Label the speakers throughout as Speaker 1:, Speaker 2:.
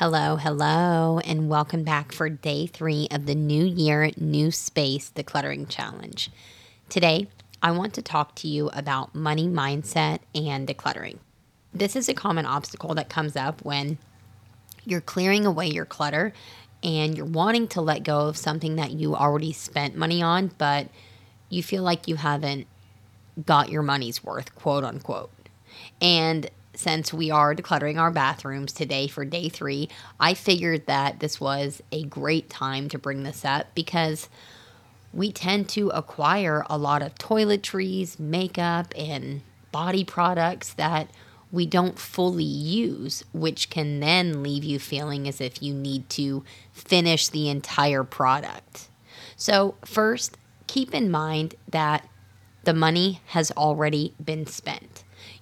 Speaker 1: Hello, hello, and welcome back for day three of the New Year, New Space Decluttering Challenge. Today, I want to talk to you about money mindset and decluttering. This is a common obstacle that comes up when you're clearing away your clutter and you're wanting to let go of something that you already spent money on, but you feel like you haven't got your money's worth, quote unquote. And since we are decluttering our bathrooms today for day three, I figured that this was a great time to bring this up because we tend to acquire a lot of toiletries, makeup, and body products that we don't fully use, which can then leave you feeling as if you need to finish the entire product. So, first, keep in mind that the money has already been spent.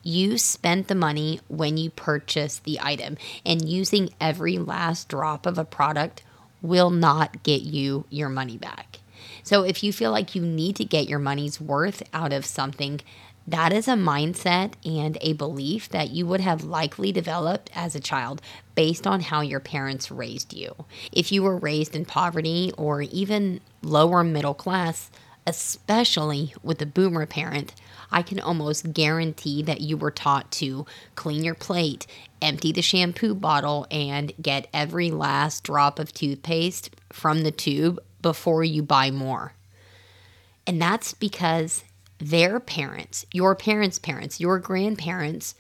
Speaker 1: You spent the money when you purchased the item, and using every last drop of a product will not get you your money back. So, if you feel like you need to get your money's worth out of something, that is a mindset and a belief that you would have likely developed as a child based on how your parents raised you. If you were raised in poverty or even lower middle class, especially with a boomer parent, I can almost guarantee that you were taught to clean your plate, empty the shampoo bottle, and get every last drop of toothpaste from the tube before you buy more. And that's because their parents, your parents' parents, your grandparents,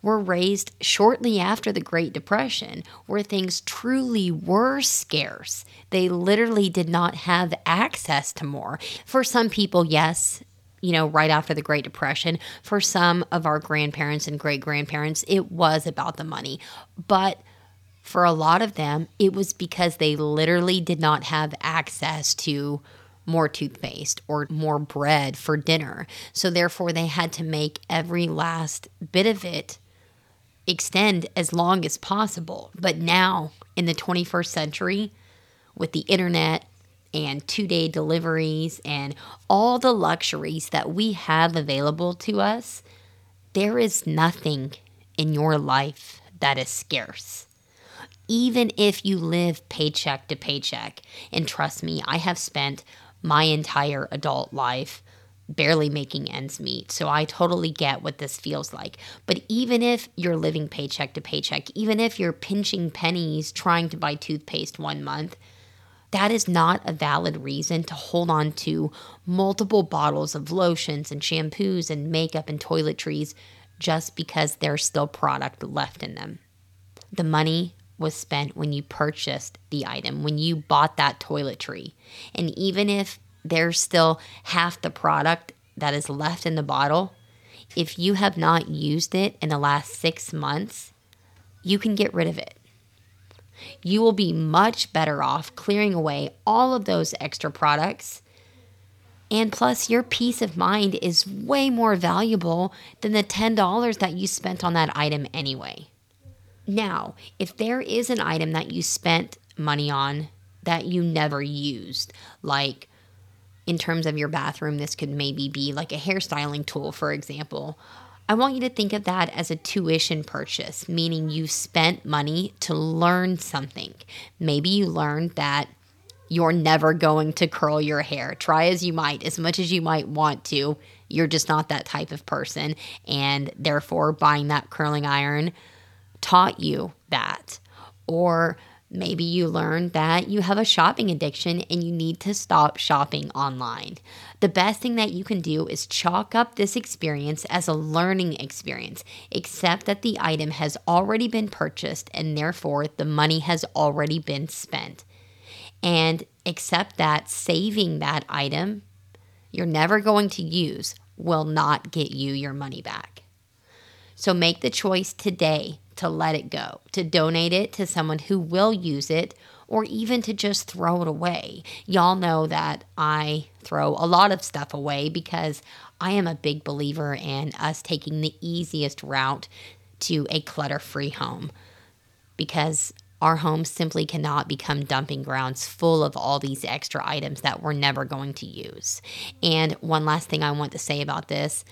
Speaker 1: were raised shortly after the Great Depression, where things truly were scarce. They literally did not have access to more. For some people, yes, you know, right after the Great Depression. For some of our grandparents and great grandparents, it was about the money. But for a lot of them, it was because they literally did not have access to more toothpaste or more bread for dinner. So, therefore, they had to make every last bit of it extend as long as possible. But now, in the 21st century, with the internet and two day deliveries and all the luxuries that we have available to us, there is nothing in your life that is scarce. Even if you live paycheck to paycheck, and trust me, I have spent my entire adult life barely making ends meet. So I totally get what this feels like. But even if you're living paycheck to paycheck, even if you're pinching pennies trying to buy toothpaste one month, that is not a valid reason to hold on to multiple bottles of lotions and shampoos and makeup and toiletries just because there's still product left in them. The money was spent when you purchased the item, when you bought that toiletry. And even if there's still half the product that is left in the bottle, if you have not used it in the last six months, you can get rid of it. You will be much better off clearing away all of those extra products. And plus, your peace of mind is way more valuable than the $10 that you spent on that item anyway. Now, if there is an item that you spent money on that you never used, like in terms of your bathroom, this could maybe be like a hairstyling tool, for example. I want you to think of that as a tuition purchase, meaning you spent money to learn something. Maybe you learned that you're never going to curl your hair. Try as you might, as much as you might want to, you're just not that type of person. And therefore, buying that curling iron taught you that. Or Maybe you learned that you have a shopping addiction and you need to stop shopping online. The best thing that you can do is chalk up this experience as a learning experience, except that the item has already been purchased and therefore the money has already been spent. And accept that saving that item you're never going to use will not get you your money back. So make the choice today to let it go, to donate it to someone who will use it, or even to just throw it away. Y'all know that I throw a lot of stuff away because I am a big believer in us taking the easiest route to a clutter free home because our homes simply cannot become dumping grounds full of all these extra items that we're never going to use. And one last thing I want to say about this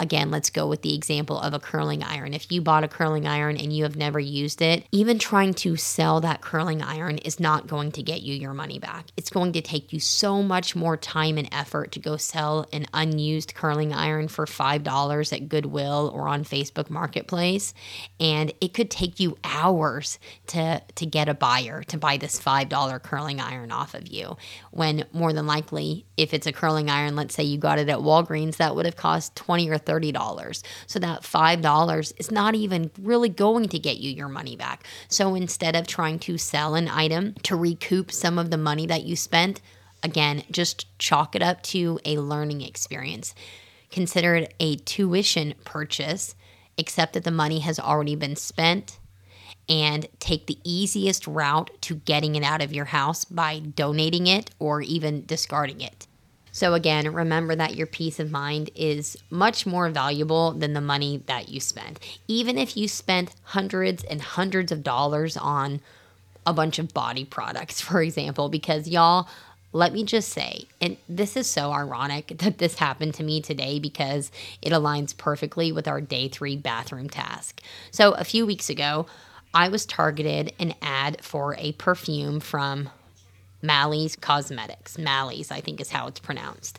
Speaker 1: again, let's go with the example of a curling iron. If you bought a curling iron and you have never used it, even trying to sell that curling iron is not going to get you your money back. It's going to take you so much more time and effort to go sell an unused curling iron for $5 at Goodwill or on Facebook Marketplace. And it could take you hours to, to get a buyer to buy this $5 curling iron off of you. When more than likely, if it's a curling iron, let's say you got it at Walgreens, that would have cost 20 or $30. So that $5 is not even really going to get you your money back. So instead of trying to sell an item to recoup some of the money that you spent, again, just chalk it up to a learning experience. Consider it a tuition purchase, except that the money has already been spent and take the easiest route to getting it out of your house by donating it or even discarding it. So, again, remember that your peace of mind is much more valuable than the money that you spend. Even if you spent hundreds and hundreds of dollars on a bunch of body products, for example, because y'all, let me just say, and this is so ironic that this happened to me today because it aligns perfectly with our day three bathroom task. So, a few weeks ago, I was targeted an ad for a perfume from Maëlys Cosmetics. Maëlys, I think is how it's pronounced.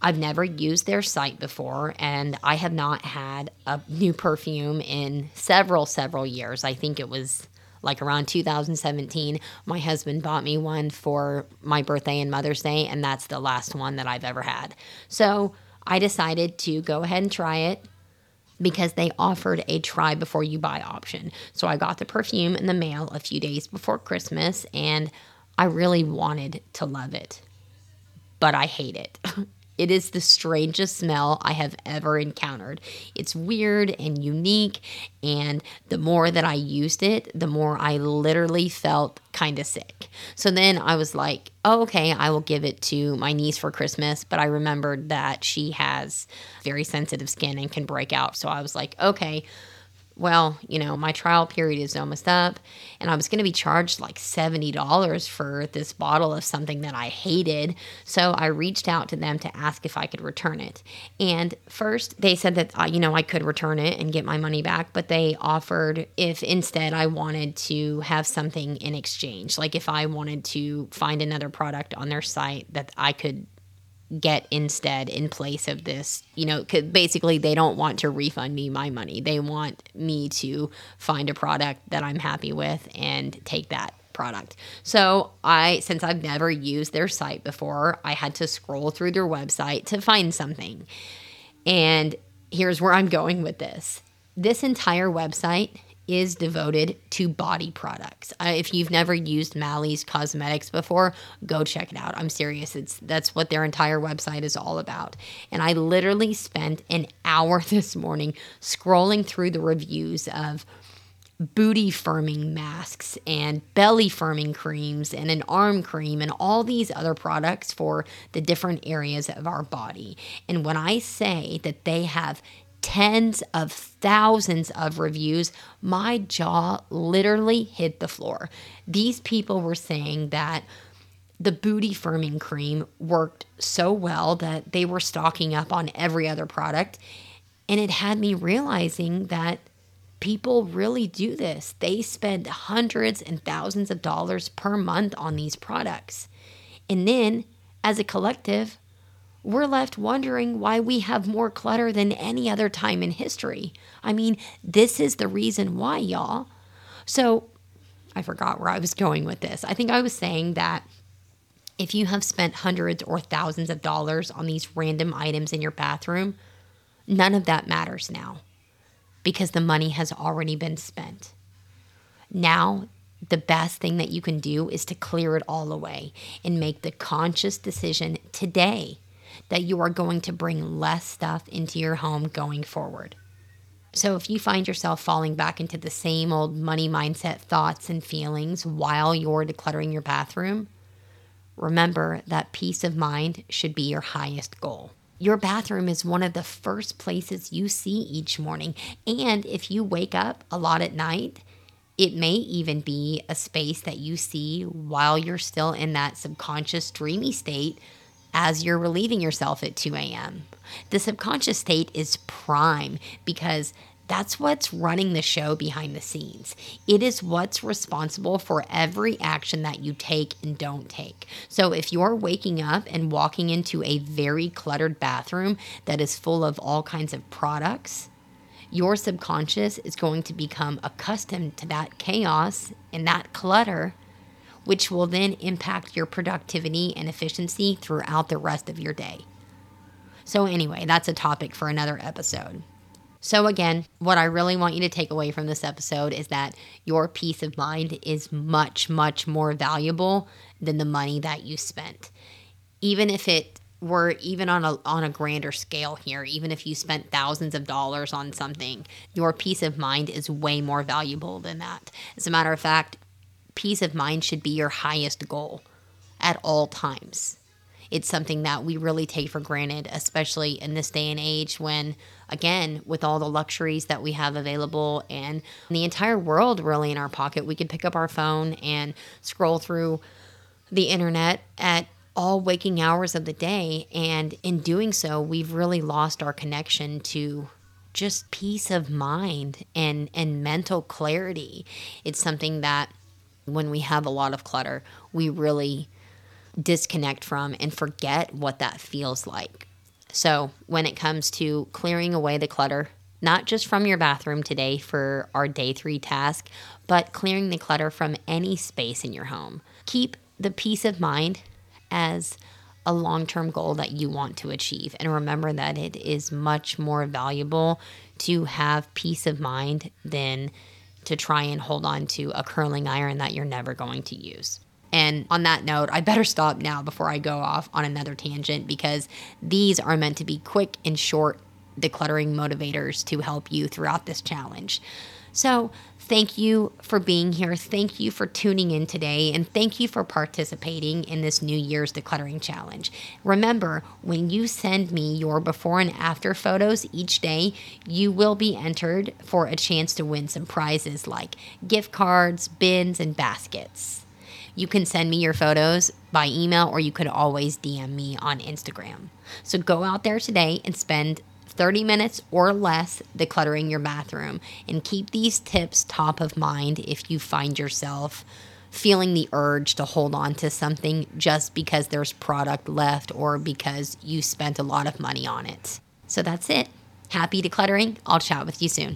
Speaker 1: I've never used their site before, and I have not had a new perfume in several, several years. I think it was like around 2017. My husband bought me one for my birthday and Mother's Day, and that's the last one that I've ever had. So I decided to go ahead and try it because they offered a try before you buy option. So I got the perfume in the mail a few days before Christmas, and I really wanted to love it, but I hate it. It is the strangest smell I have ever encountered. It's weird and unique, and the more that I used it, the more I literally felt kind of sick. So then I was like, oh, okay, I will give it to my niece for Christmas. But I remembered that she has very sensitive skin and can break out. So I was like, okay, well, you know, my trial period is almost up, and I was going to be charged like $70 for this bottle of something that I hated. So I reached out to them to ask if I could return it. And first, they said that, uh, you know, I could return it and get my money back, but they offered if instead I wanted to have something in exchange, like if I wanted to find another product on their site that I could get instead in place of this you know cause basically they don't want to refund me my money. They want me to find a product that i'm happy with and take that product. So i since i've never used their site before i had to scroll through their website to find something. And here's where i'm going with this. This entire website is devoted to body products. Uh, if you've never used Maëlys Cosmetics before, go check it out. I'm serious. It's that's what their entire website is all about. And I literally spent an hour this morning scrolling through the reviews of booty firming masks and belly firming creams and an arm cream and all these other products for the different areas of our body. And when I say that they have tens of thousands of reviews, my jaw literally hit the floor. These people were saying that the booty firming cream worked so well that they were stocking up on every other product. And it had me realizing that people really do this. They spend hundreds and thousands of dollars per month on these products. And then, as a collective, we're left wondering why we have more clutter than any other time in history. I mean, this is the reason why, y'all. So, I forgot where I was going with this. I think I was saying that if you have spent hundreds or thousands of dollars on these random items in your bathroom, none of that matters now because the money has already been spent. Now, the best thing that you can do is to clear it all away and make the conscious decision today that you are going to bring less stuff into your home going forward. So, if you find yourself falling back into the same old money mindset thoughts and feelings while you're decluttering your bathroom, remember that peace of mind should be your highest goal. Your bathroom is one of the first places you see each morning. And if you wake up a lot at night, it may even be a space that you see while you're still in that subconscious dreamy state as you're relieving yourself at 2 a.m. The subconscious state is prime because that's what's running the show behind the scenes. It is what's responsible for every action that you take and don't take. So if you're waking up and walking into a very cluttered bathroom that is full of all kinds of products, your subconscious is going to become accustomed to that chaos and that clutter, which will then impact your productivity and efficiency throughout the rest of your day. So, anyway, that's a topic for another episode. So, again, what I really want you to take away from this episode is that your peace of mind is much, much more valuable than the money that you spent. Even if it were even on a on a grander scale here, even if you spent thousands of dollars on something, your peace of mind is way more valuable than that. As a matter of fact, peace of mind should be your highest goal at all times it's something that we really take for granted, especially in this day and age when, again, with all the luxuries that we have available and the entire world really in our pocket, we can pick up our phone and scroll through the internet at all waking hours of the day. And in doing so, we've really lost our connection to just peace of mind and, and mental clarity. It's something that when we have a lot of clutter, we really disconnect from and forget what that feels like. So, when it comes to clearing away the clutter, not just from your bathroom today for our day three task, but clearing the clutter from any space in your home, keep the peace of mind as a long term goal that you want to achieve. And remember that it is much more valuable to have peace of mind than to try and hold on to a curling iron that you're never going to use. And on that note, I better stop now before I go off on another tangent because these are meant to be quick and short decluttering motivators to help you throughout this challenge. So, thank you for being here. Thank you for tuning in today. And thank you for participating in this New Year's Decluttering Challenge. Remember, when you send me your before and after photos each day, you will be entered for a chance to win some prizes like gift cards, bins, and baskets. You can send me your photos by email or you could always DM me on Instagram. So go out there today and spend 30 minutes or less decluttering your bathroom and keep these tips top of mind if you find yourself feeling the urge to hold on to something just because there's product left or because you spent a lot of money on it. So that's it. Happy decluttering. I'll chat with you soon.